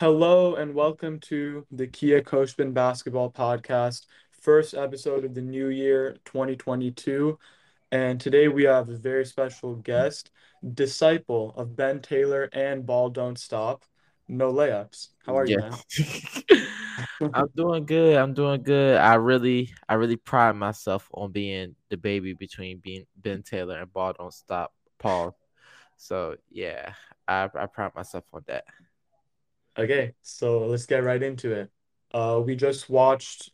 Hello and welcome to the Kia Khoshbin Basketball Podcast, first episode of the new year 2022. And today we have a very special guest, disciple of Ben Taylor and Ball Don't Stop, No Layups. How are you, man? I'm doing good. I'm doing good. I really, I really pride myself on being the baby between being Ben Taylor and Ball Don't Stop Paul. So yeah, I, I pride myself on that. Okay, so let's get right into it. Uh, we just watched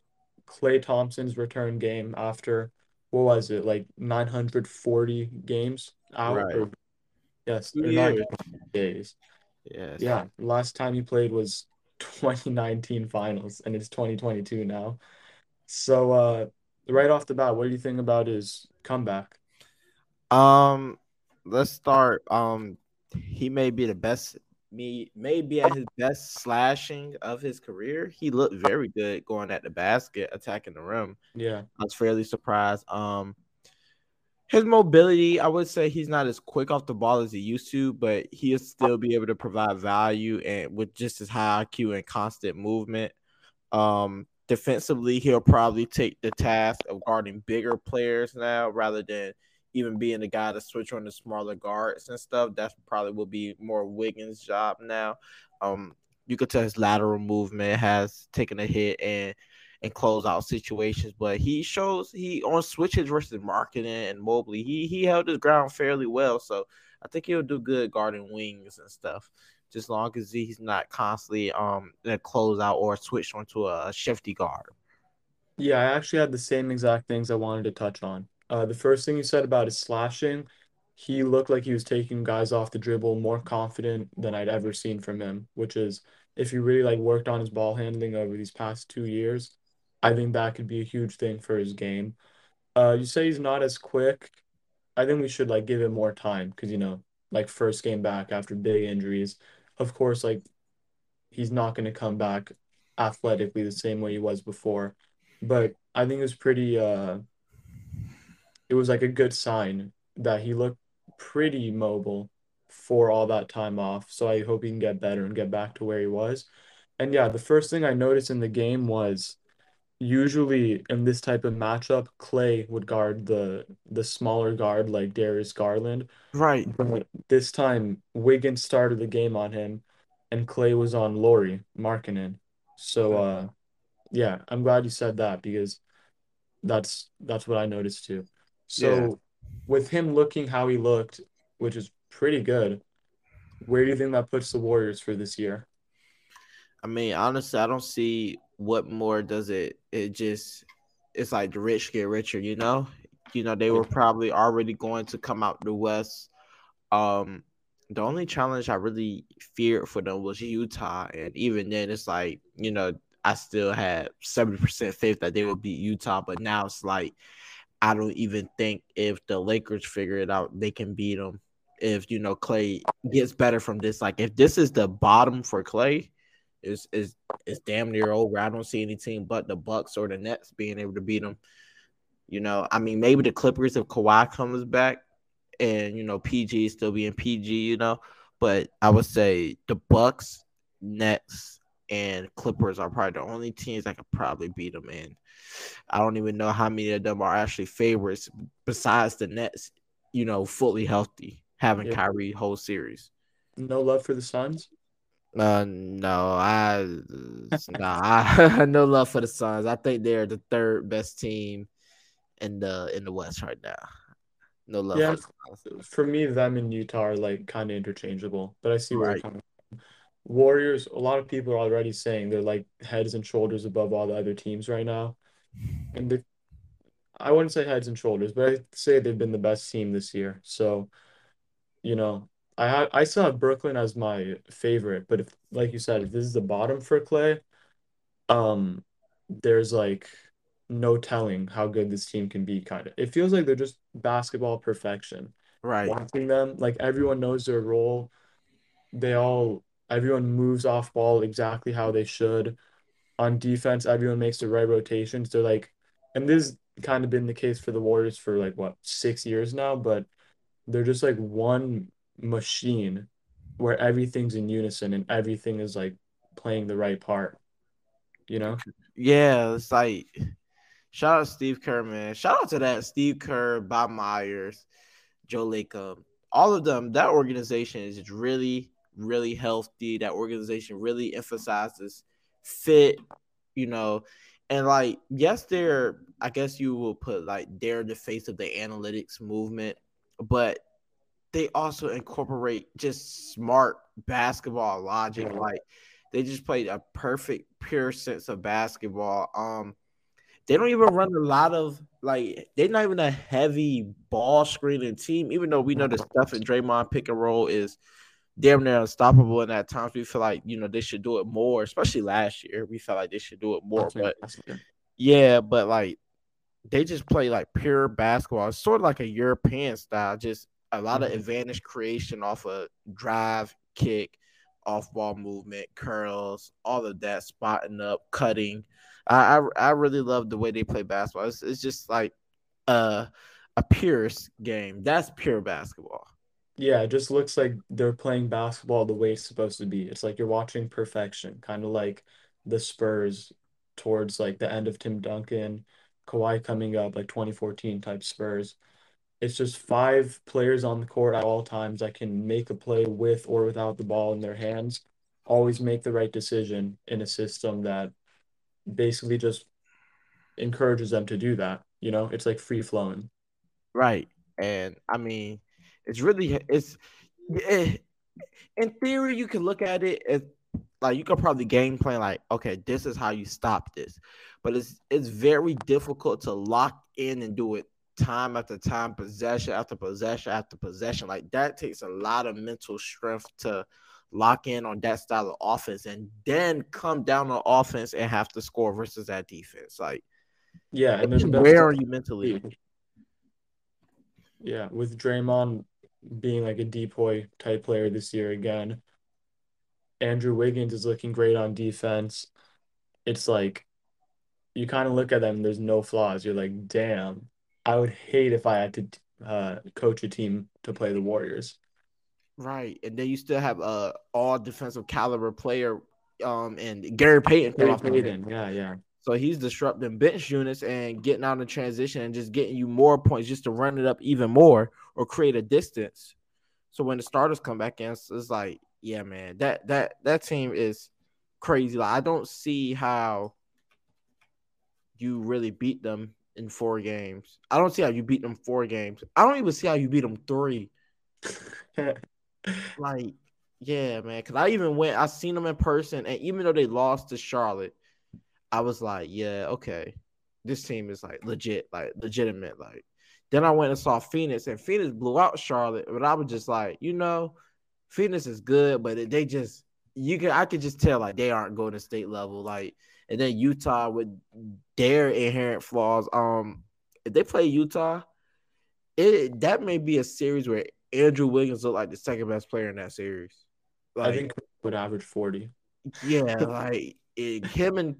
Klay Thompson's return game after, what was it, like 940 games out? Right. Or, yes, Two or years. 940 days. Yes. Yeah, last time he played was 2019 finals, and it's 2022 now. So, uh, right off the bat, what do you think about his comeback? Um, let's start. Um, he may be the best. Me maybe at his best slashing of his career. He looked very good going at the basket, attacking the rim. Yeah, I was fairly surprised. Um, his mobility, I would say he's not as quick off the ball as he used to, but he'll still be able to provide value and with just as high IQ and constant movement. Um, defensively, he'll probably take the task of guarding bigger players now rather than even being the guy to switch on the smaller guards and stuff. That's probably will be more Wiggins' job now. Um, you could tell his lateral movement has taken a hit and and close out situations, but he shows he on switches versus Markkanen and Mobley, he he held his ground fairly well. So I think he'll do good guarding wings and stuff. Just long as he's not constantly um in a closeout or switch onto a shifty guard. yeah, I actually had the same exact things I wanted to touch on. Uh, the first thing you said about his slashing, he looked like he was taking guys off the dribble more confident than I'd ever seen from him, which is if he really like worked on his ball handling over these past two years, I think that could be a huge thing for his game. Uh, you say he's not as quick. I think we should like give him more time because you know, like first game back after big injuries. Of course, like he's not going to come back athletically the same way he was before, but I think it was pretty uh it was like a good sign that he looked pretty mobile for all that time off. So I hope he can get better and get back to where he was. And yeah, the first thing I noticed in the game was usually in this type of matchup, Klay would guard the the smaller guard like Darius Garland. Right. But this time Wiggins started the game on him and Klay was on Lauri Markkanen. So uh yeah, I'm glad you said that because that's that's what I noticed too. Yeah. So with him looking how he looked, which is pretty good, where do you think that puts the Warriors for this year? I mean, honestly, I don't see what more does it. It just it's like the rich get richer, you know. You know, they were probably already going to come out the West. Um, the only challenge I really feared for them was Utah, and even then, it's like you know, I still had seventy percent faith that they would beat Utah, but now it's like I don't even think if the Lakers figure it out, they can beat them. If you know Klay gets better from this, like if this is the bottom for Klay, is is is damn near over. I don't see any team but the Bucks or the Nets being able to beat them. You know, I mean, maybe the Clippers if Kawhi comes back and you know PG still being PG. You know, but I would say the Bucks, Nets, and Clippers are probably the only teams that could probably beat them. And I don't even know how many of them are actually favorites besides the Nets. You know, fully healthy, having Yeah. Kyrie whole series. No love for the Suns? Uh, no, I nah, I no love for the Suns. I think they're the third best team in the in the West right now. No love Yeah, for the Suns. for me, them and Utah are like kind of interchangeable, but I see where you're coming from. Warriors, a lot of people are already saying they're like heads and shoulders above all the other teams right now. And they, I wouldn't say heads and shoulders, but I'd say they've been the best team this year. So, you know, I ha I still have Brooklyn as my favorite, but if, like you said, if this is the bottom for Klay, um, there's like no telling how good this team can be, kind of. It feels like they're just basketball perfection. Right. Watching them, like everyone knows their role. They all, everyone moves off ball exactly how they should. On defense, everyone makes the right rotations. They're like, and this has kind of been the case for the Warriors for like what, six years now, but they're just like one machine where everything's in unison and everything is like playing the right part. You know? Yeah, it's like shout out Steve Kerr, man. Shout out to that Steve Kerr, Bob Myers, Joe Lacob, all of them. That organization is really, really healthy. That organization really emphasizes fit, you know, and like yes, they're I guess you will put like they're the face of the analytics movement, but they also incorporate just smart basketball logic. Like they just played a perfect, pure sense of basketball. Um, they don't even run a lot of like they're not even a heavy ball screening team, even though we know the stuff in Draymond pick and roll is damn near unstoppable. And at times we feel like you know they should do it more, especially last year. We felt like they should do it more, but yeah, but like they just play like pure basketball. It's sort of like a European style, just a lot of mm-hmm. advantage creation off a drive, kick, off ball movement, curls, all of that, spotting up, cutting. I I, I really love the way they play basketball. It's, it's just like a a purest game. That's pure basketball. Yeah, it just looks like they're playing basketball the way it's supposed to be. It's like you're watching perfection, kind of like the Spurs towards like the end of Tim Duncan, Kawhi coming up, like 2014 type Spurs. It's just five players on the court at all times that can make a play with or without the ball in their hands, always make the right decision in a system that basically just encourages them to do that. You know, it's like free flowing. Right. And I mean, it's really, it's, it, in theory, you can look at it as like you could probably game plan like, okay, this is how you stop this. But it's it's very difficult to lock in and do it time after time, possession after possession after possession. Like that takes a lot of mental strength to lock in on that style of offense and then come down on offense and have to score versus that defense. Like, yeah, and then where are you mentally? Yeah, with Draymond being like a DPOY type player this year again, Andrew Wiggins is looking great on defense. It's like you kind of look at them, there's no flaws. You're like, damn, I would hate if I had to uh, coach a team to play the Warriors. Right, and then you still have a all defensive caliber player, um, and Gary Payton. Gary Payton, yeah, yeah. So he's disrupting bench units and getting out of transition and just getting you more points just to run it up even more or create a distance. So when the starters come back in, it's, it's like, yeah, man, that that that team is crazy. Like I don't see how you really beat them in four games. I don't see how you beat them four games. I don't even see how you beat them three. like, yeah, man. Cause I even went, I seen them in person, and even though they lost to Charlotte, I was like, yeah, okay, this team is like legit, like legitimate. Like, then I went and saw Phoenix, and Phoenix blew out Charlotte, but I was just like, you know, Phoenix is good, but they just you can I could just tell like they aren't going to state level. Like and then Utah with their inherent flaws. Um, if they play Utah, it that may be a series where Andrew Wiggins look like the second best player in that series. Like, I think would average forty. Yeah, like it, him and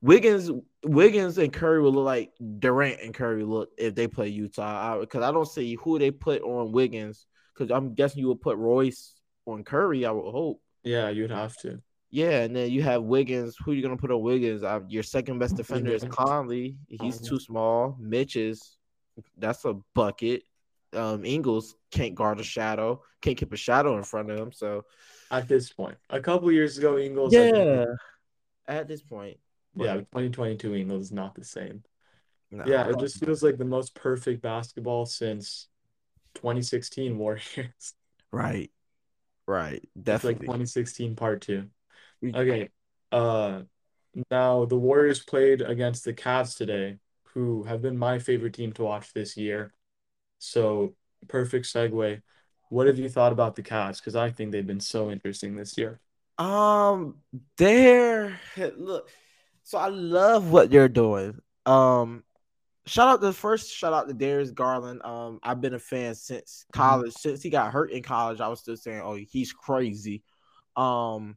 Wiggins, Wiggins and Curry will look like Durant and Curry look if they play Utah. Because I, I, don't see who they put on Wiggins. Because I'm guessing you would put Royce on Curry. I would hope. Yeah, you'd have to. Yeah, and then you have Wiggins. Who are you gonna put on Wiggins? Uh, your second best defender is Conley. He's too small. Mitch is that's a bucket. Um, Ingles can't guard a shadow. Can't keep a shadow in front of him. So at this point, a couple years ago, Ingles. Yeah. At this point. Yeah, 2022 Ingles is not the same. No, yeah, it just feels like the most perfect basketball since 2016 Warriors. Right. Right. Definitely. It's like 2016 part two. Okay. Uh, now the Warriors played against the Cavs today, who have been my favorite team to watch this year. So perfect segue. What have you thought about the Cavs? Because I think they've been so interesting this year. Um, they're look. So I love what they're doing. Um, shout out to first shout out to Darius Garland. Um, I've been a fan since mm-hmm. college. Since he got hurt in college, I was still saying, "Oh, he's crazy." Um,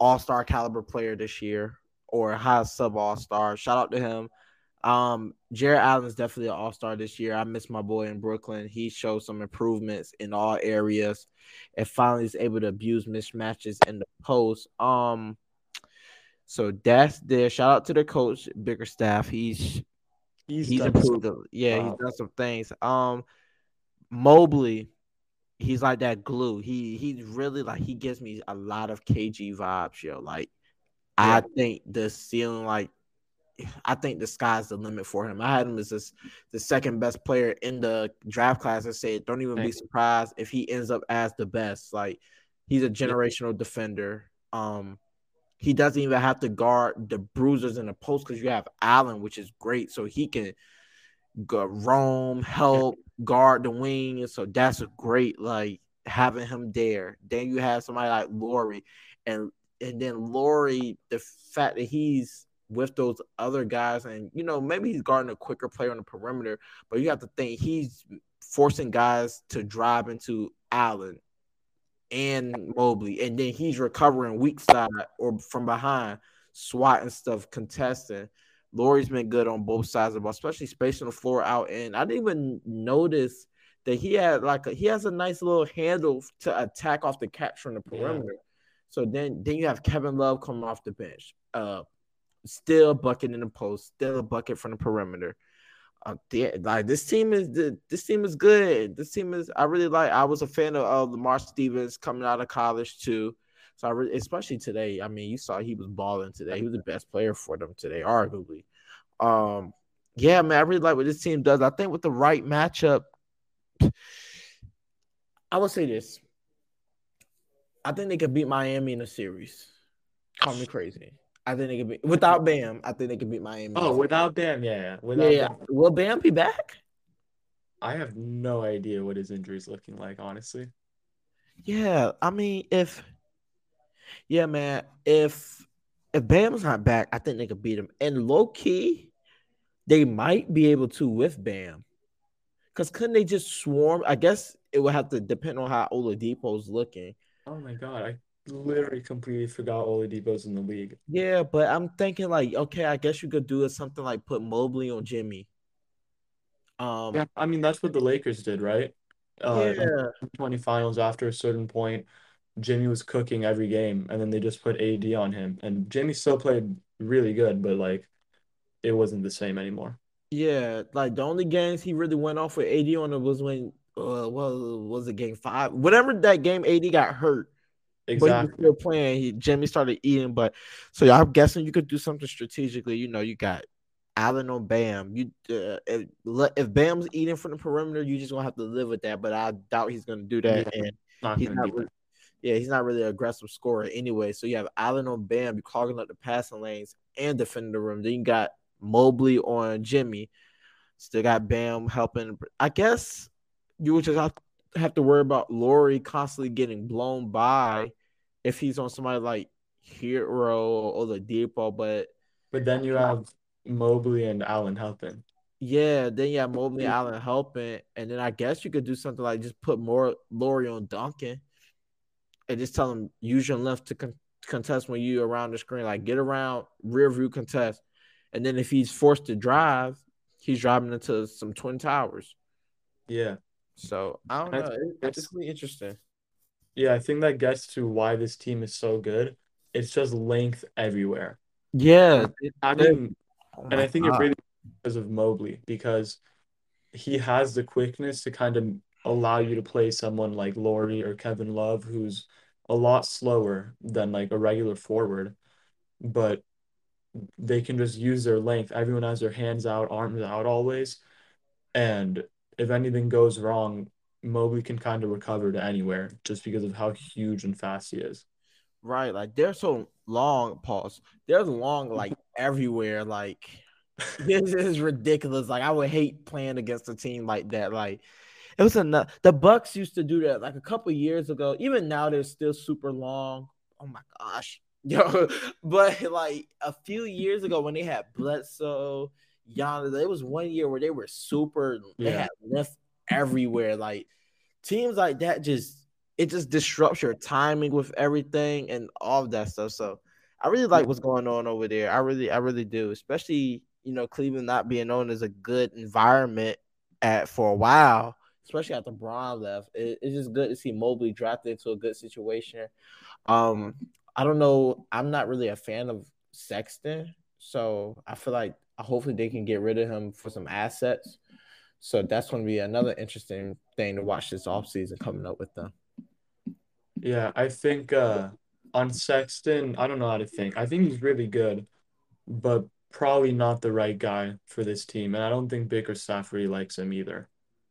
all star caliber player this year or high sub all star. Shout out to him. Um, Jarrett Allen is definitely an all star this year. I miss my boy in Brooklyn. He showed some improvements in all areas and finally is able to abuse mismatches in the post. Um, So that's there. Shout out to the coach, Bickerstaff. He's he's, he's improved. Some, yeah, wow. he's done some things. Um, Mobley, he's like that glue. He he's really like he gives me a lot of KG vibes, yo. Like yeah. I think the ceiling, like I think the sky's the limit for him. I had him as this, the second best player in the draft class. I said, don't even be surprised if he ends up as the best. Like he's a generational defender. Um, he doesn't even have to guard the bruisers in the post because you have Allen, which is great. So he can go roam, help, guard the wing. And so that's a great like having him there. Then you have somebody like Lauri, and and then Lauri, the fact that he's with those other guys, and you know, maybe he's guarding a quicker player on the perimeter, but you have to think he's forcing guys to drive into Allen and Mobley, and then he's recovering weak side or from behind, swatting stuff, contesting. Lauri's been good on both sides of the ball, especially spacing the floor out. And I didn't even notice that he had like a, he has a nice little handle to attack off the catch from the perimeter. Yeah. So then then you have Kevin Love coming off the bench. Uh still bucket in the post, still a bucket from the perimeter. Uh, yeah, like this team is this team is good. This team is I really like. I was a fan of, of Lamar Stevens coming out of college too. So I really, especially today. I mean, you saw he was balling today. He was the best player for them today, arguably. Um, yeah, man, I really like what this team does. I think with the right matchup, I will say this. I think they could beat Miami in a series. Call me crazy. I think they could be without Bam. I think they could beat Miami. Oh, without Bam, yeah, without yeah. Bam. Will Bam be back? I have no idea what his injury is looking like, honestly. Yeah, I mean, if yeah, man, if if Bam's not back, I think they could beat him. And low key, they might be able to with Bam. Cause couldn't they just swarm? I guess it would have to depend on how Oladipo's looking. Oh my god, I literally completely forgot all the Oladipo's in the league. Yeah, but I'm thinking like, okay, I guess you could do it something like put Mobley on Jimmy. Um, yeah, I mean that's what the Lakers did, right? Uh, yeah. 20 finals after a certain point, Jimmy was cooking every game, and then they just put AD on him, and Jimmy still played really good, but like, it wasn't the same anymore. Yeah, like the only games he really went off with AD on it was when, uh, well, was it game five? Whatever that game AD got hurt Exactly. But still playing. He, Jimmy started eating, but so yeah, I'm guessing you could do something strategically. You know, you got Allen on Bam. You uh, if, if Bam's eating from the perimeter, you just gonna have to live with that. But I doubt he's gonna do that. Yeah, and not he's not really, yeah, he's not really an aggressive scorer anyway. So you have Allen on Bam, you clogging up the passing lanes and defending the room. Then you got Mobley on Jimmy. Still got Bam helping. I guess you would just have, have to worry about Lauri constantly getting blown by if he's on somebody like Herro or the Depot, but but then you have Mobley and Allen helping. Yeah, then you have Mobley and Allen helping, and then I guess you could do something like just put more Lauri on Duncan, and just tell him use your left to con- contest when you around the screen, like get around rear view contest, and then if he's forced to drive, he's driving into some twin towers. Yeah. So I don't know. It's, it's really interesting. Yeah, I think that gets to why this team is so good. It's just length everywhere. Yeah. I mean, oh and I think it really because of Mobley because he has the quickness to kind of allow you to play someone like Lauri or Kevin Love, who's a lot slower than like a regular forward, but they can just use their length. Everyone has their hands out, arms out always. And if anything goes wrong, Mobley can kind of recover to anywhere just because of how huge and fast he is. Right. Like they're so long, pause. They're long like everywhere. Like this is ridiculous. Like I would hate playing against a team like that. Like it was enough. The Bucks used to do that like a couple years ago. Even now they're still super long. Oh my gosh. Yo, but like a few years ago when they had Bledsoe, Giannis, it was one year where they were super, they yeah. had left everywhere. Like teams like that just it just disrupts your timing with everything and all of that stuff. So I really like what's going on over there. I really, I really do. Especially, you know, Cleveland not being known as a good environment at for a while, especially after Bron left. It, it's just good to see Mobley drafted into a good situation. Um, I don't know. I'm not really a fan of Sexton. So I feel like hopefully they can get rid of him for some assets. So that's going to be another interesting thing to watch this offseason coming up with them. Yeah, I think uh, on Sexton, I don't know how to think. I think he's really good, but probably not the right guy for this team. And I don't think Bickerstaff really likes him either.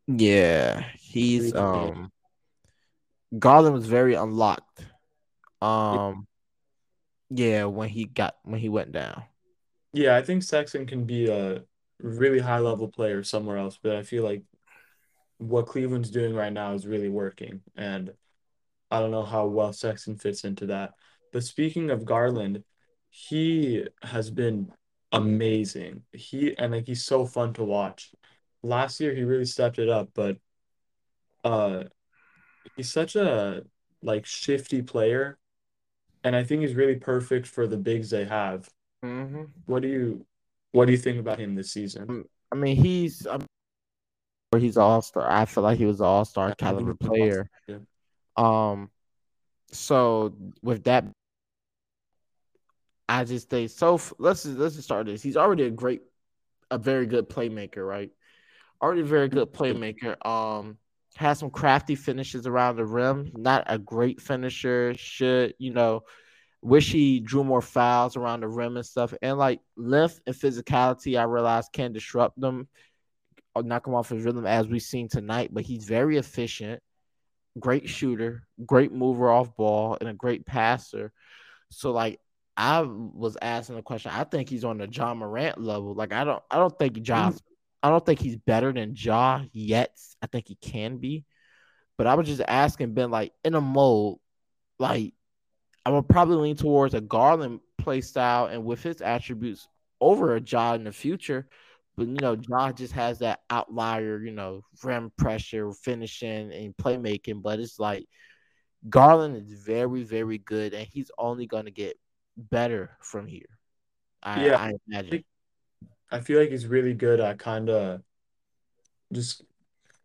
Yeah, he's um Garland was very unlocked. Um yeah, when he got when he went down. Yeah, I think Sexton can be a really high level player somewhere else, but I feel like what Cleveland's doing right now is really working. And I don't know how well Sexton fits into that. But speaking of Garland, he has been amazing. He and like he's so fun to watch. Last year he really stepped it up, but uh he's such a like shifty player, and I think he's really perfect for the bigs they have. Mm-hmm. What do you what do you think about him this season? Mm, I mean, he's um, he's all star. I feel like he was an all star caliber player. Yeah. Um, so with that, I just think so. Let's just, let's just start this. He's already a great, a very good playmaker, right? Already a very good playmaker. Um, has some crafty finishes around the rim. Not a great finisher. Should you know? Wish he drew more fouls around the rim and stuff. And like length and physicality, I realize can disrupt them or knock him off his rhythm as we've seen tonight. But he's very efficient, great shooter, great mover off ball, and a great passer. So like I was asking the question. I think he's on the Ja Morant level. Like I don't I don't think Ja mm-hmm. I don't think he's better than Ja yet. I think he can be. But I was just asking Ben, like in a mold, like I would probably lean towards a Garland play style and with his attributes over a Ja in the future. But you know, Ja just has that outlier, you know, rim pressure, finishing, and playmaking. But it's like Garland is very, very good, and he's only gonna get better from here. I, Yeah, I imagine. I feel like he's really good at kind of just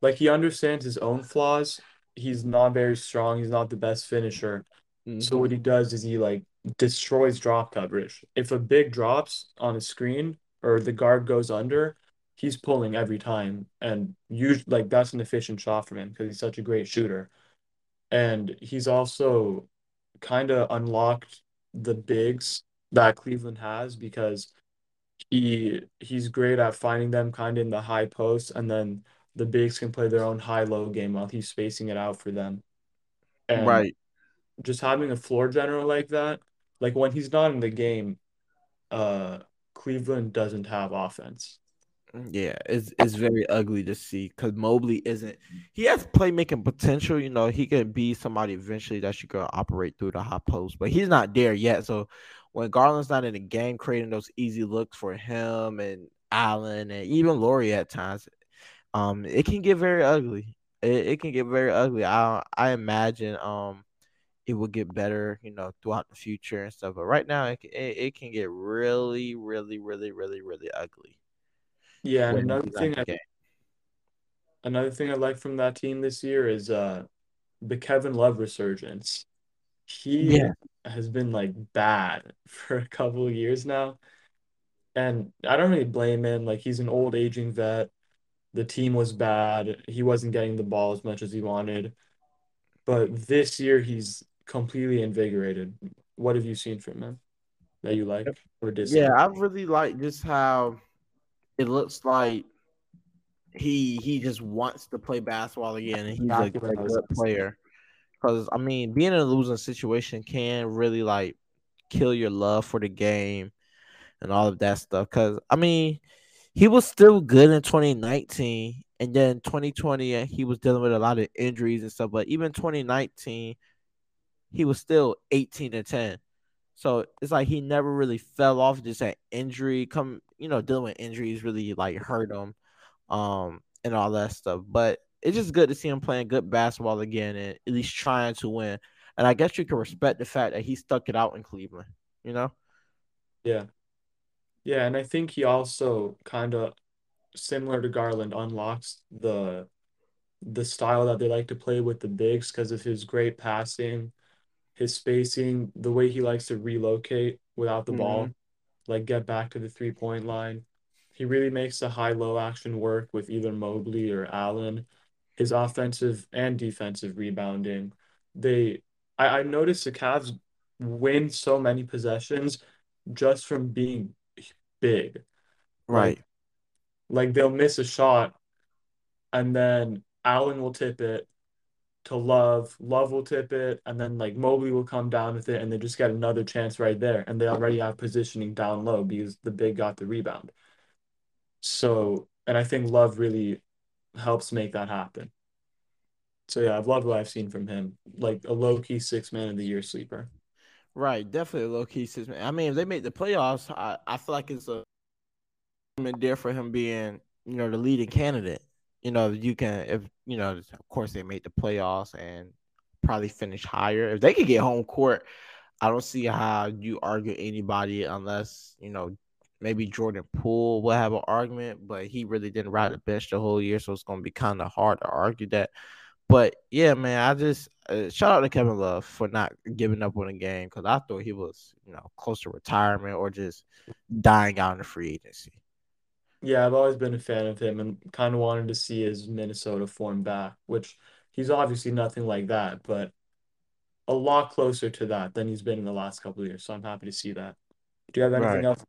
like he understands his own flaws. He's not very strong. He's not the best finisher. So hmm what he does is he like destroys drop coverage. If a big drops on a screen or the guard goes under, he's pulling every time. And usually like that's an efficient shot from him because he's such a great shooter. And he's also kind of unlocked the bigs that Cleveland has because he he's great at finding them kind of in the high post and then the bigs can play their own high-low game while he's spacing it out for them. And Right. Just having a floor general like that, like when he's not in the game, uh, Cleveland doesn't have offense. Yeah, it's it's very ugly to see because Mobley isn't. He has playmaking potential. You know, he can be somebody eventually that you can operate through the high post, but he's not there yet. So when Garland's not in the game, creating those easy looks for him and Allen and even Lauri at times, um, it can get very ugly. It, it can get very ugly. I I imagine um it will get better, you know, throughout the future and stuff. But right now, it it, it can get really, really, really, really, really ugly Yeah, and another he's not in thing I another thing I like from that team this year is uh the Kevin Love resurgence. He Yeah. has been like bad for a couple of years now, and I don't really blame him. Like he's an old aging vet. The team was bad. He wasn't getting the ball as much as he wanted. But this year he's completely invigorated. What have you seen from him that you like or dislike? Yeah. I really like just how it looks like he he just wants to play basketball again, and he's a, a what I was good player. Because I mean, being in a losing situation can really like kill your love for the game and all of that stuff. Because I mean, he was still good in 2019, and then 2020 uh, he was dealing with a lot of injuries and stuff. But even 2019, he was still 18 and 10. So it's like he never really fell off. Just that injury come, you know, dealing with injuries really like hurt him, um, and all that stuff. But it's just good to see him playing good basketball again and at least trying to win. And I guess you can respect the fact that he stuck it out in Cleveland. You know? Yeah. Yeah, and I think he also kind of similar to Garland unlocks the the style that they like to play with the bigs because of his great passing, his spacing, the way he likes to relocate without the Mm-hmm. ball. like get back to the three point line. He really makes the high low action work with either Mobley or Allen. His offensive and defensive rebounding. They I, I noticed the Cavs win so many possessions just from being big. Right. Like like they'll miss a shot and then Allen will tip it to Love. Love will tip it, and then like Mobley will come down with it, and they just get another chance right there. And they already have positioning down low because the big got the rebound. So, and I think Love really helps make that happen. So yeah, I've loved what I've seen from him. Like a low key six man of the year sleeper. Right, definitely a low key six man. I mean, if they make the playoffs, I, I feel like it's a there for him being, you know, the leading candidate. You know, you can if you know, of course they made the playoffs and probably finish higher. If they could get home court, I don't see how you argue anybody unless, you know, maybe Jordan Poole will have an argument, but he really didn't ride the bench the whole year, so it's gonna be kind of hard to argue that. But yeah, man, I just uh, shout out to Kevin Love for not giving up on the game because I thought he was, you know, close to retirement or just dying out in the free agency. Yeah, I've always been a fan of him and kind of wanted to see his Minnesota form back, which he's obviously nothing like that, but a lot closer to that than he's been in the last couple of years. So I'm happy to see that. Do you have anything Right. else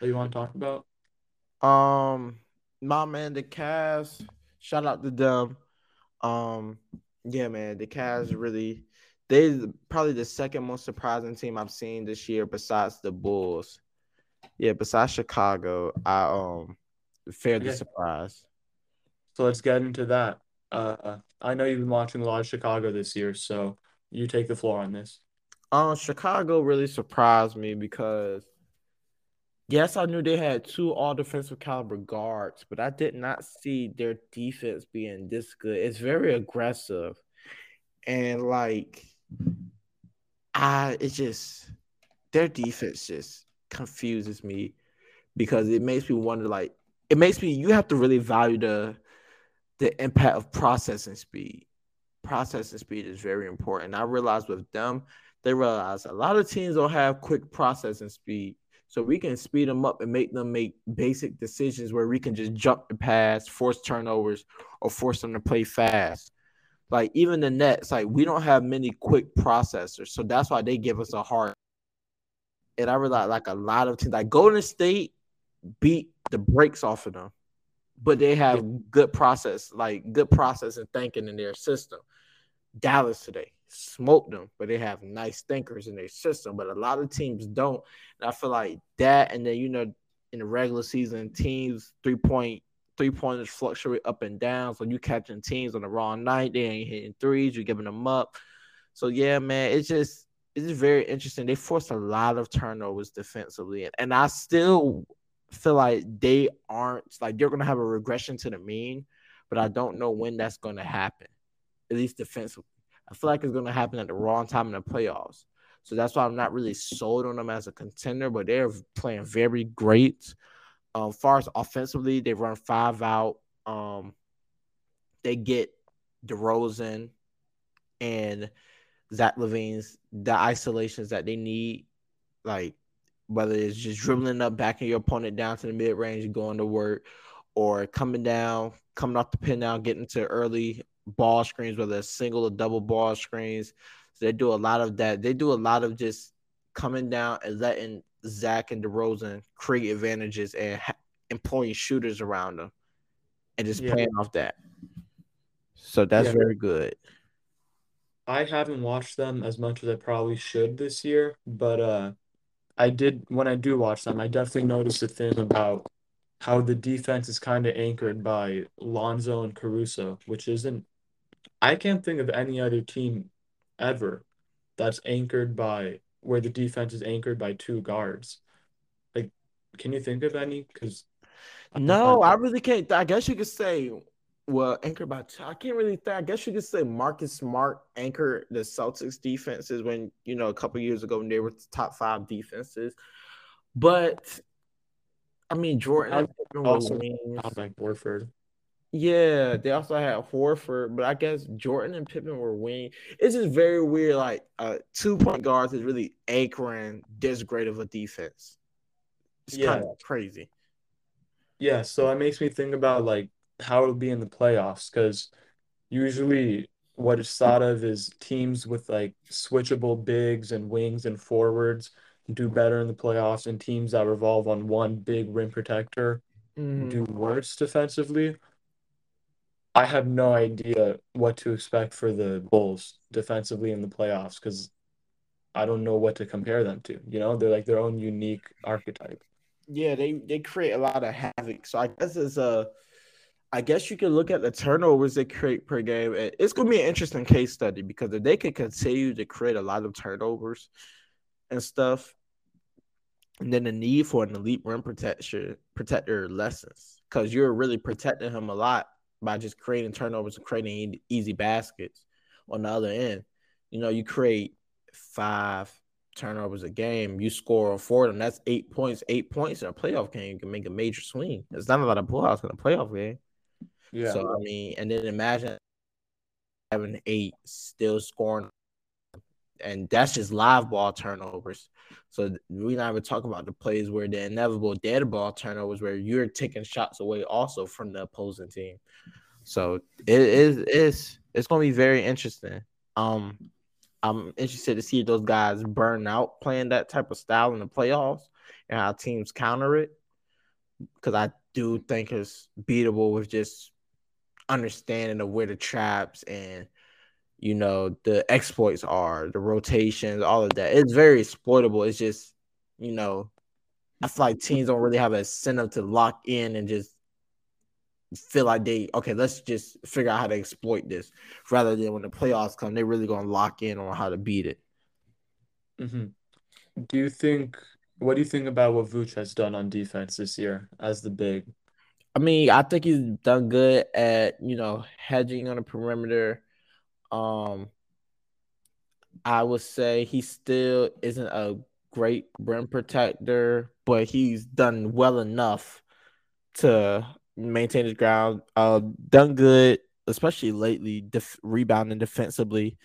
that you want to talk about? Um, my man, the Cavs. Shout out to them. Um, yeah, man, the Cavs really they probably the second most surprising team I've seen this year besides the Bulls. Yeah, besides Chicago, I um fairly Okay. surprised. So let's get into that. Uh, I know you've been watching a lot of Chicago this year, so you take the floor on this. Um, Chicago really surprised me because yes, I knew they had two all defensive caliber guards, but I did not see their defense being this good. It's very aggressive. And like I it's just their defense just confuses me because it makes me wonder like it makes me you have to really value the the impact of processing speed. Processing speed is very important. I realize with them, they realize a lot of teams don't have quick processing speed. So we can speed them up and make them make basic decisions where we can just jump the pass, force turnovers, or force them to play fast. Like even the Nets, like we don't have many quick processors, so that's why they give us a hard. And I realize like a lot of teams, like Golden State, beat the brakes off of them, but they have Yeah. good process, like good process and thinking in their system. Dallas today smoked them, but they have nice thinkers in their system. But a lot of teams don't. And I feel like that, and then you know, in the regular season, teams three point three pointers fluctuate up and down. So you catching teams on the wrong night, they ain't hitting threes, you're giving them up. So yeah, man, it's just it's very interesting. They forced a lot of turnovers defensively, and, and I still feel like they aren't like they're gonna have a regression to the mean, but I don't know when that's gonna happen. At least defensively. I feel like it's gonna happen at the wrong time in the playoffs. So that's why I'm not really sold on them as a contender, but they're playing very great. Um, far as offensively, they run five out. Um, they get DeRozan and Zach LaVine's the isolations that they need, like whether it's just dribbling up, backing your opponent down to the mid range, going to work, or coming down, coming off the pin down, getting to early ball screens, whether it's single or double ball screens. So they do a lot of that. They do a lot of just coming down and letting Zach and DeRozan create advantages and ha- employing shooters around them and just Yeah. playing off that. So that's Yeah. very good. I haven't watched them as much as I probably should this year, but uh, I did when I do watch them, I definitely noticed a thing about how the defense is kind of anchored by Lonzo and Caruso, which isn't, I can't think of any other team ever that's anchored by where the defense is anchored by two guards. Like, can you think of any? Because No, I really can't. I guess you could say, well, anchored by. I can't really think. I guess you could say Marcus Smart anchored the Celtics defenses when you know a couple years ago when they were top five defenses. But I mean, Jordan I and Pippen were also like Horford. Yeah, they also had Horford, but I guess Jordan and Pippen were wing. It's just very weird. Like uh, two point guards is really anchoring this great of a defense. It's Yeah. kind of crazy. Yeah, so it makes me think about like how it'll be in the playoffs because usually what is thought of is teams with like switchable bigs and wings and forwards do better in the playoffs, and teams that revolve on one big rim protector Mhm. do worse defensively. I have no idea what to expect for the Bulls defensively in the playoffs because I don't know what to compare them to. You know, they're like their own unique archetype. Yeah, they they create a lot of havoc. So I guess it's a, I guess you can look at the turnovers they create per game. and It's gonna be an interesting case study because if they can continue to create a lot of turnovers and stuff, and then the need for an elite rim protection protector lessens because you're really protecting him a lot by just creating turnovers and creating easy baskets on the other end. You know, you create five turnovers a game, you score on four of them. That's eight points. Eight points in a playoff game can make a major swing. There's not a lot of blowouts in a playoff game. Yeah. So I mean, and then imagine having eight still scoring, and that's just live ball turnovers. So we not even talk about the plays where the inevitable dead ball turnovers where you're taking shots away also from the opposing team. So it is it's it's gonna be very interesting. Um, I'm interested to see those guys burn out playing that type of style in the playoffs and how teams counter it. Because I do think it's beatable with just understanding of where the traps and you know the exploits are, the rotations, all of that. It's very exploitable. It's just you know, I feel like teams don't really have an incentive to lock in and just feel like they okay, let's just figure out how to exploit this rather than when the playoffs come, they're really gonna lock in on how to beat it. Mm-hmm. Do you think, what do you think about what Vooch has done on defense this year as the big? I mean, I think he's done good at you know hedging on the perimeter. Um, I would say he still isn't a great rim protector, but he's done well enough to maintain his ground. Uh, done good, especially lately, def- rebounding defensively.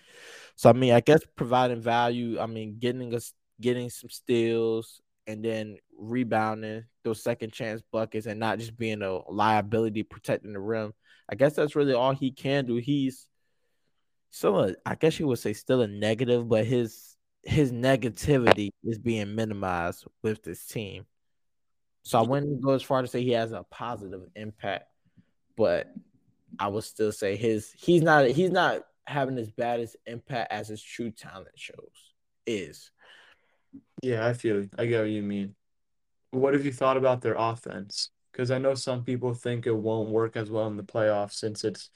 So I mean, I guess providing value. I mean, getting us getting some steals and then rebounding those second chance buckets and not just being a liability protecting the rim. I guess that's really all he can do. He's still a, uh, I guess you would say still a negative, but his his negativity is being minimized with this team. So I wouldn't go as far to say he has a positive impact, but I would still say his he's not he's not having as bad as impact as his true talent shows is. Yeah, I feel you. I get what you mean. What have you thought about their offense? Because I know some people think it won't work as well in the playoffs since it's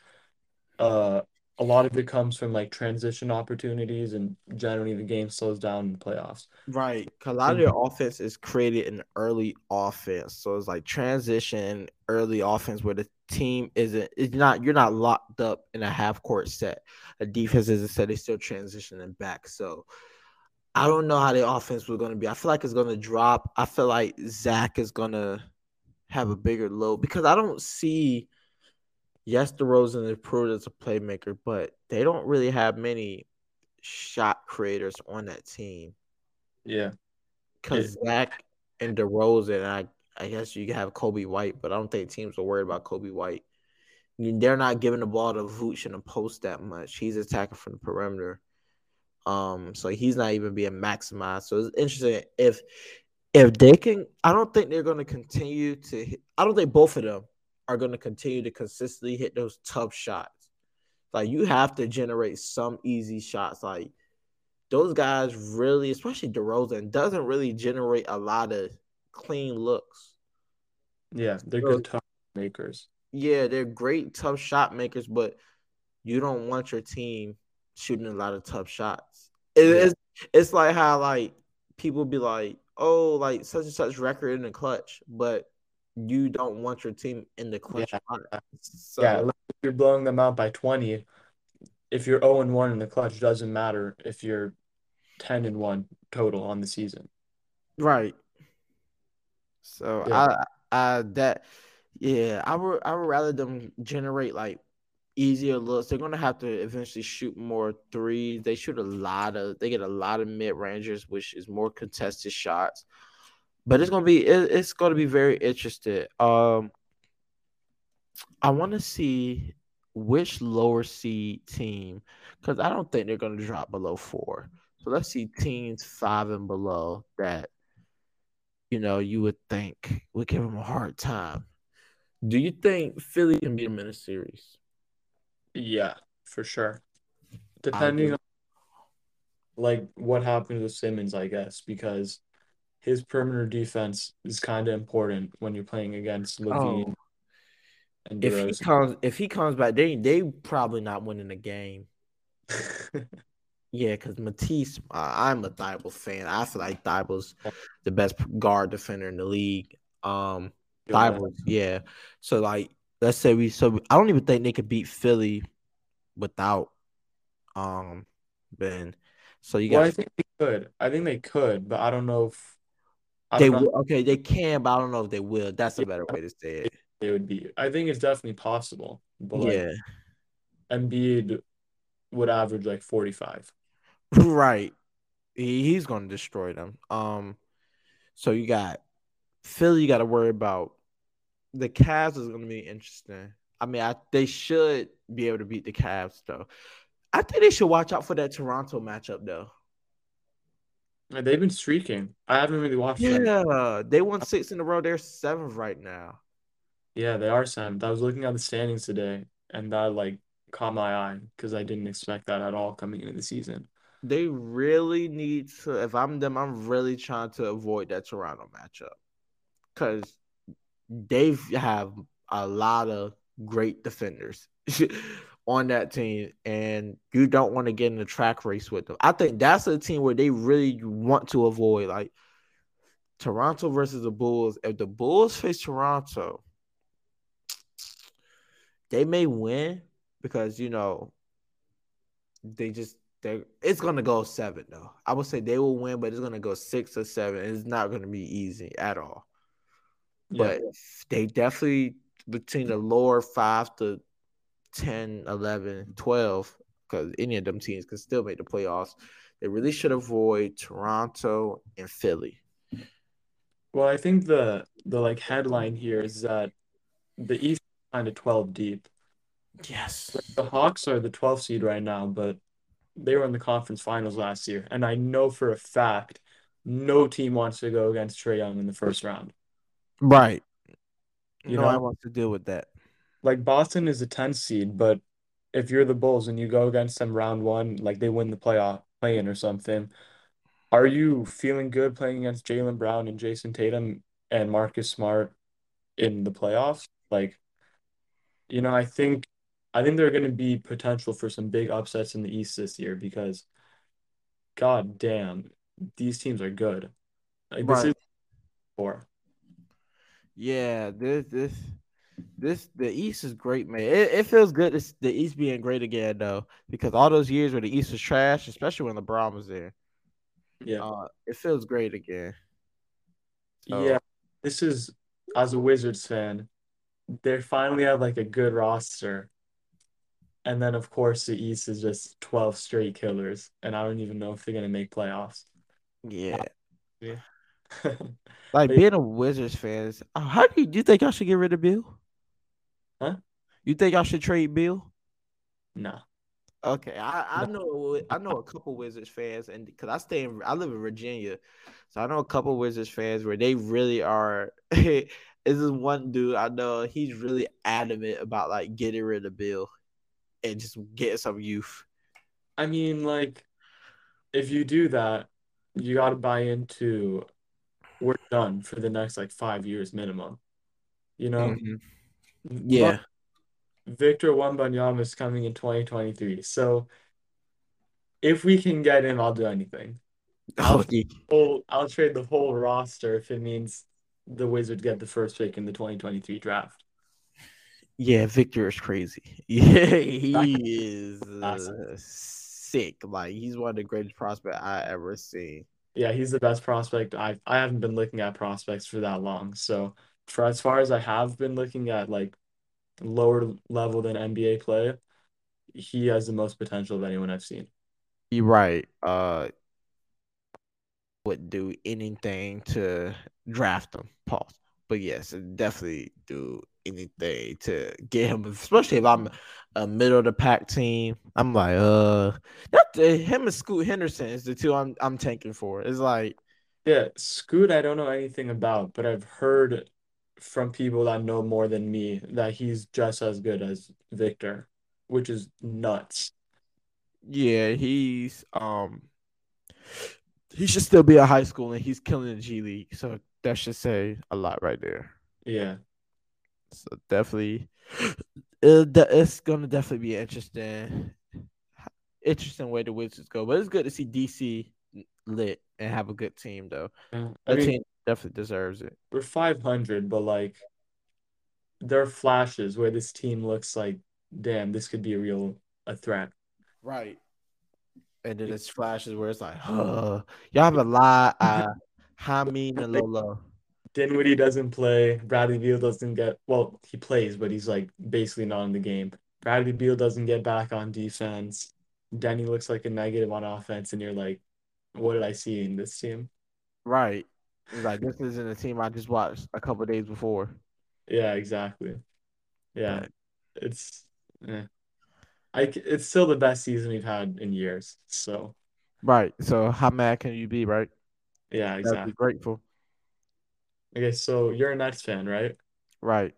uh a lot of it comes from like transition opportunities and generally the game slows down in the playoffs. Right. 'cause a lot of their offense is created in early offense. So it's like transition, early offense where the team isn't it's not you're not locked up in a half court set. The defense isn't set, they still transitioning back. So I don't know how the offense was gonna be. I feel like it's gonna drop. I feel like Zach is gonna have a bigger load because I don't see yes, the DeRozan is proved as a playmaker, but they don't really have many shot creators on that team yeah, because it, Zach and DeRozan, I I guess you have Coby White, but I don't think teams are worried about Coby White. I mean, they're not giving the ball to Vooch in the post that much. He's attacking from the perimeter. Um, so he's not even being maximized. So it's interesting if if they can. I don't think they're going to continue to. Hit, I don't think both of them are going to continue to consistently hit those tough shots. Like you have to generate some easy shots. Like those guys really, especially DeRozan, doesn't really generate a lot of clean looks. yeah, they're So good tough makers. yeah, they're great tough shot makers, but you don't want your team shooting a lot of tough shots. It's it's like how like people be like, oh, like such and such record in the clutch, but you don't want your team in the clutch yeah, lot. yeah. You're blowing them out by 20, if you're 0 and 1 in the clutch, doesn't matter if you're 10 and 1 total on the season. right. So Yeah, I I that yeah, I would I would rather them generate like easier looks. They're gonna have to eventually shoot more threes. They shoot a lot of they get a lot of mid rangers, which is more contested shots. but it's gonna be it, it's gonna be very interesting. Um, I want to see which lower seed team because I don't think they're gonna drop below four. So let's see teams five and below that you know you would think would give them a hard time. Do you think Philly can beat them in a series? Yeah, for sure. Depending on like what happens with Simmons, I guess, because his perimeter defense is kind of important when you're playing against LaVine oh. and If he comes, if he comes back, they they probably not winning the game. yeah, because Matisse, uh, I'm a Thybulle fan. I feel like Thybulle's the best guard defender in the league. Um, Thybulle, yeah. So like, let's say we so I don't even think they could beat Philly without um Ben. So you got. Well, I think they could. I think they could, but I don't know if I they will. Okay, they can, but I don't know if they will. That's a better way to say it. It would be. I think it's definitely possible. But like, yeah, Embiid would average like forty five. Right. He, he's going to destroy them. Um. So you got Philly. You got to worry about the Cavs is going to be interesting. I mean, I, they should be able to beat the Cavs though. I think they should watch out for that Toronto matchup though. They've been streaking. I haven't really watched yeah, them. they won six in a row. They're seventh right now. Yeah, they are seventh. I was looking at the standings today, and that like caught my eye because I didn't expect that at all coming into the season. They really need to. If I'm them, I'm really trying to avoid that Toronto matchup because they have a lot of great defenders. on that team and you don't want to get in a track race with them. I think that's a team where they really want to avoid like Toronto versus the Bulls. If the Bulls face Toronto, they may win because you know they just they it's gonna go seven though. I would say they will win, but it's gonna go six or seven. It's not gonna be easy at all. Yeah. But they definitely between the lower five to 10, 11, 12, because any of them teams can still make the playoffs. They really should avoid Toronto and Philly. Well, I think the the like headline here is that the East kind of 12 deep. Yes. The Hawks are the 12th seed right now, but they were in the conference finals last year. And I know for a fact no team wants to go against Trae Young in the first round. Right. You no know, I want to deal with that like Boston is a 10 seed, but if you're the Bulls and you go against them round one, like they win the playoff play in or something, are you feeling good playing against Jaylen Brown and Jayson Tatum and Marcus Smart in the playoffs? Like, you know, I think I think there are going to be potential for some big upsets in the East this year because, god damn, these teams are good. Like this right. is four. Yeah, this this this the East is great, man. It, it feels good to, the East being great again, though, because all those years where the East was trash, especially when LeBron was there. Yeah, uh, it feels great again. So. Yeah, this is as a Wizards fan, they finally have like a good roster, and then of course the East is just twelve straight killers, and I don't even know if they're gonna make playoffs. Yeah, yeah. like being a Wizards fan, uh, how do you, you think I should get rid of Bill? Huh? You think I should trade Bill? No. Okay, I, I know I know a couple Wizards fans, and because I stay in I live in Virginia, so I know a couple Wizards fans where they really are. this is one dude I know he's really adamant about like getting rid of Bill and just getting some youth. I mean, like, if you do that, you got to buy into we're done for the next like five years minimum. You know. Mm-hmm. Yeah. Victor Wembanyama is coming in 2023. So if we can get him, I'll do anything. I'll, whole, I'll trade the whole roster if it means the Wizards get the first pick in the 2023 draft. Yeah, Victor is crazy. Yeah, he is uh, sick. Like he's one of the greatest prospects I ever seen. Yeah, he's the best prospect. I I haven't been looking at prospects for that long. So for as far as I have been looking at like lower level than NBA play, he has the most potential of anyone I've seen. You're right. Uh would do anything to draft him. Pause. But yes, definitely do anything to get him, especially if I'm a middle of the pack team. I'm like, uh, that, him and Scoot Henderson is the two I'm I'm tanking for. It's like, yeah, Scoot. I don't know anything about, but I've heard from people that know more than me that he's just as good as Victor, which is nuts. Yeah, he's um he should still be at high school and he's killing the G League. So that should say a lot right there. Yeah. So definitely, it, it's gonna definitely be interesting, interesting way the Wizards go. But it's good to see DC lit and have a good team though. Yeah. I mean, team definitely deserves it. We're five hundred, but like, there are flashes where this team looks like, damn, this could be a real a threat. Right. And then it's flashes where it's like, oh, y'all have a lot. Uh, Hamid and Lolo. Dinwiddie doesn't play. Bradley Beal doesn't get well. He plays, but he's like basically not in the game. Bradley Beal doesn't get back on defense. Deni looks like a negative on offense, and you're like, what did I see in this team? Right. Like this isn't a team I just watched a couple days before. Yeah, exactly. Yeah, right. it's. Eh. I, it's still the best season we've had in years. So. Right. So how mad can you be, right? Yeah, exactly. grateful. Okay, so you're a Nets fan, right? Right.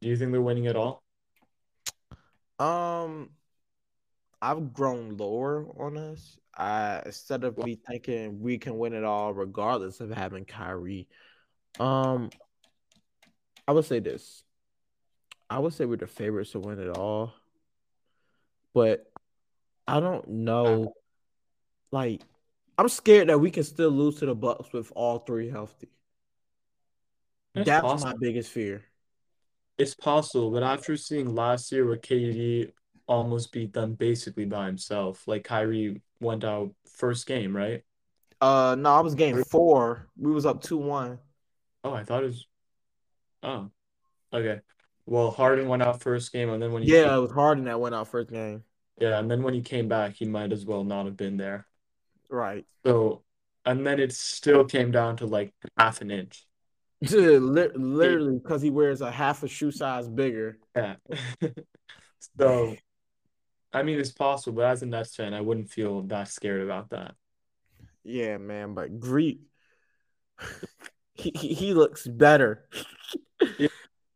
Do you think they're winning at all? Um, I've grown lower on us. I instead of me thinking we can win it all regardless of having Kyrie. Um, I would say this. I would say we're the favorites to win it all, but I don't know. Like, I'm scared that we can still lose to the Bucks with all three healthy. It's That's possible. my biggest fear. It's possible, but after seeing last year where KD almost beat them basically by himself, like Kyrie went out first game, right? Uh, no, I was game four. We was up two one. Oh, I thought it was. Oh, okay. Well, Harden went out first game, and then when he yeah, came... it was Harden that went out first game. Yeah, and then when he came back, he might as well not have been there. Right. So, and then it still came down to like half an inch. literally, because he wears a half a shoe size bigger. Yeah. so, I mean, it's possible, but as a Nets fan, I wouldn't feel that scared about that. Yeah, man, but Greek, he, he looks better. I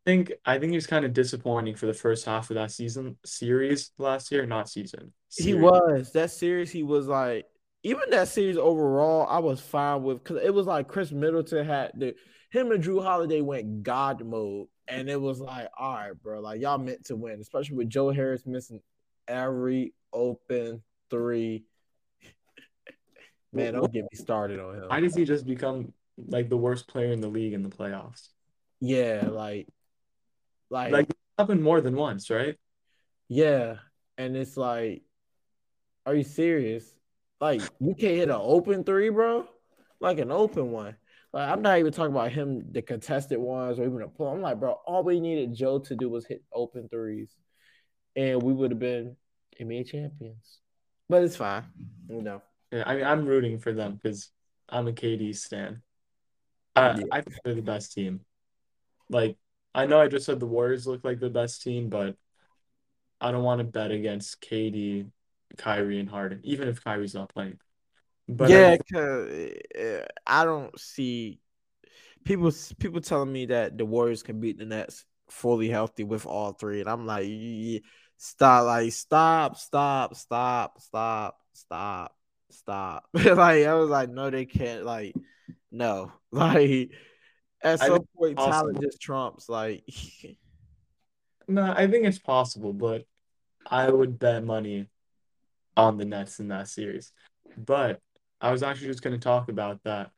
think I think he was kind of disappointing for the first half of that season series last year, not season. Series. He was that series. He was like even that series overall. I was fine with because it was like Khris Middleton had the him and Jrue Holiday went God mode, and it was like, all right, bro, like y'all meant to win, especially with Joe Harris missing every open three. Man, don't get me started on him. Why does he just become like the worst player in the league in the playoffs? Yeah, like, like, like happened more than once, right? Yeah, and it's like, are you serious? Like, you can't hit an open three, bro. Like an open one. Like, I'm not even talking about him, the contested ones, or even a pull. I'm like, bro, all we needed Joe to do was hit open threes, and we would have been NBA champions. But it's fine, you know. Yeah, I mean, I'm rooting for them because I'm a KD stan. Uh, yeah. I think they're the best team. Like, I know I just said the Warriors look like the best team, but I don't want to bet against KD, Kyrie, and Harden, even if Kyrie's not playing. But yeah, cause uh, I don't see people people telling me that the Warriors can beat the Nets fully healthy with all three, and I'm like, stop, like stop, stop, stop, stop, stop, stop. like I was like, no, they can't. Like, no, like at some point, talent just trumps. Like, no, I think it's possible, but I would bet money on the Nets in that series. But I was actually just going to talk about that.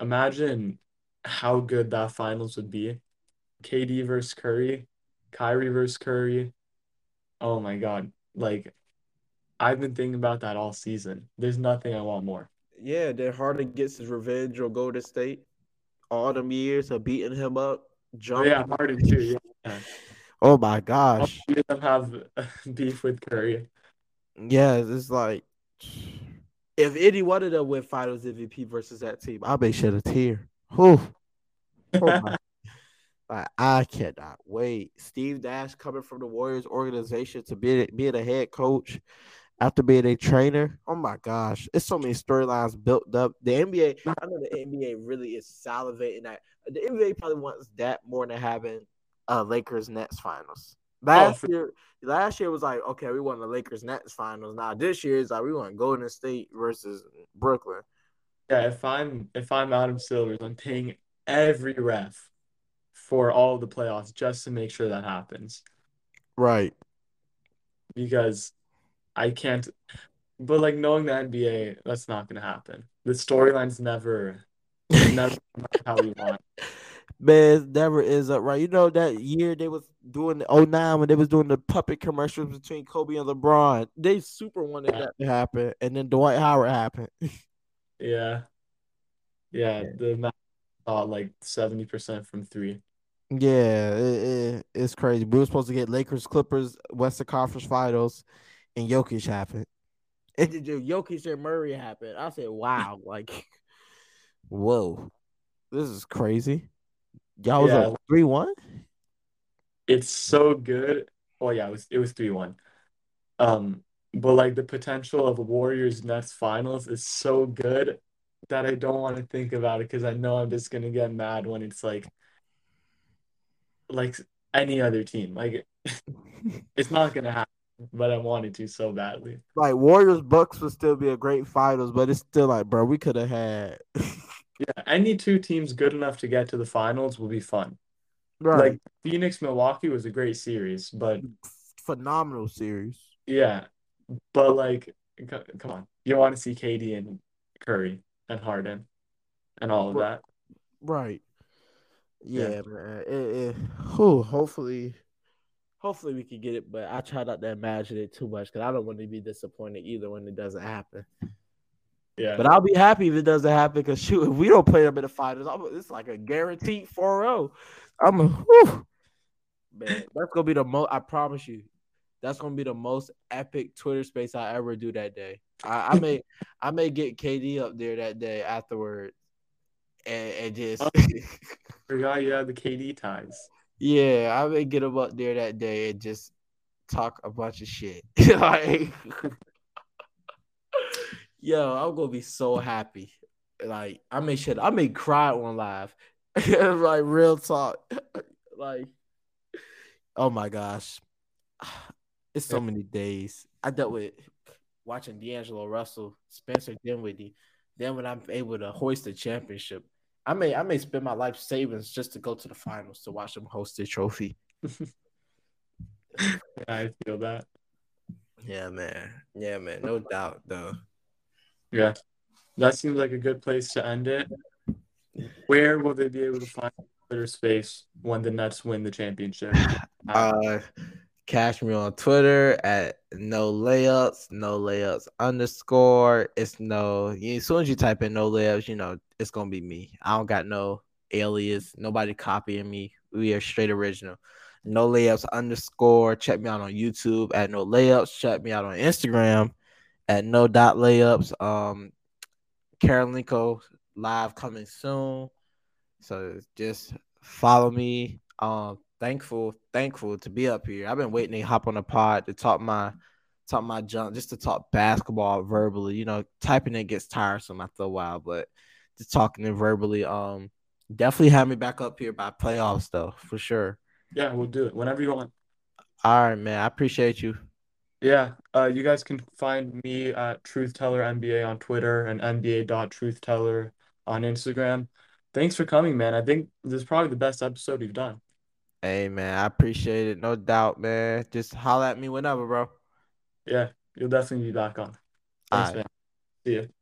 Imagine how good that finals would be. KD versus Curry, Kyrie versus Curry. Oh my God. Like, I've been thinking about that all season. There's nothing I want more. Yeah, then Harden gets his revenge or go to state. All them years of beating him up. Oh, yeah, Harden too. Yeah. oh my gosh. All of them have beef with Curry. Yeah, it's like if any one of them win Finals MVP versus that team, I may shed a tear. Whew. Oh my. Like, I cannot wait. Steve Nash coming from the Warriors organization to be being a head coach after being a trainer. Oh my gosh, it's so many storylines built up. The NBA, I know the NBA really is salivating that. The NBA probably wants that more than having uh Lakers Nets finals. Oh, last oh, year, last year was like, okay, we won the Lakers Nets finals. Now this year is like we won Golden State versus Brooklyn. Yeah, if I'm if I'm Adam Silver, I'm paying every ref for all the playoffs just to make sure that happens. Right. Because I can't but like knowing the NBA, that's not gonna happen. The storyline's never never how we want. Man, never is up right. You know that year they was doing the 09 when they was doing the puppet commercials between Kobe and LeBron. They super wanted yeah. that to happen, and then Dwight Howard happened. yeah, yeah. The match thought like seventy percent from three. Yeah, it, it, it's crazy. We were supposed to get Lakers, Clippers, Western Conference Finals, and Jokic happened. And did Jokic and Murray happened. I said, "Wow!" Like, whoa, this is crazy. Y'all was yeah. up three one. It's so good. Oh yeah, it was it was three one. Um, but like the potential of Warriors Nets finals is so good that I don't want to think about it because I know I'm just gonna get mad when it's like like any other team. Like it's not gonna happen, but I wanted to so badly. Like Warriors Bucks would still be a great finals, but it's still like, bro, we could have had Yeah, any two teams good enough to get to the finals will be fun. Right. Like Phoenix Milwaukee was a great series, but phenomenal series. Yeah. But like come on. You want to see KD and Curry and Harden and all of that. Right. Yeah, yeah. man. It, it, whew, hopefully hopefully we can get it, but I try not to imagine it too much because I don't want to be disappointed either when it doesn't happen. Yeah. But I'll be happy if it doesn't happen because shoot, if we don't play them in the finals, I'm, it's like a guaranteed 4-0. I'm a whew, man. That's gonna be the most. I promise you, that's gonna be the most epic Twitter space I ever do that day. I, I may, I may get KD up there that day afterward, and, and just oh, forgot you have the KD ties. Yeah, I may get him up there that day and just talk a bunch of shit. like, yo, I'm gonna be so happy. Like I may shit, I may cry on live. like real talk. like, oh my gosh. It's so many days. I dealt with watching D'Angelo Russell, Spencer Dinwiddie. Then when I'm able to hoist the championship, I may I may spend my life savings just to go to the finals to watch them host the trophy. yeah, I feel that. Yeah, man. Yeah, man. No doubt, though. Yeah, that seems like a good place to end it. Where will they be able to find Twitter space when the Nets win the championship? Uh, catch me on Twitter at no layups, no layups underscore. It's no. As soon as you type in no layups, you know it's gonna be me. I don't got no alias. Nobody copying me. We are straight original. No layups underscore. Check me out on YouTube at no layups. Check me out on Instagram at no dot layups. Um, Karolinko live coming soon. So just follow me. Um, thankful, thankful to be up here. I've been waiting to hop on the pod to talk my talk my junk, just to talk basketball verbally. You know, typing it gets tiresome after a while, but just talking it verbally. Um, definitely have me back up here by playoffs though, for sure. Yeah, we'll do it whenever you want. All right, man. I appreciate you. Yeah, uh, you guys can find me at Truth Teller NBA on Twitter and NBA.truthteller on Instagram. Thanks for coming, man. I think this is probably the best episode we've done. Hey, man, I appreciate it. No doubt, man. Just holler at me whenever, bro. Yeah, you'll definitely be back on. Thanks, man. See you.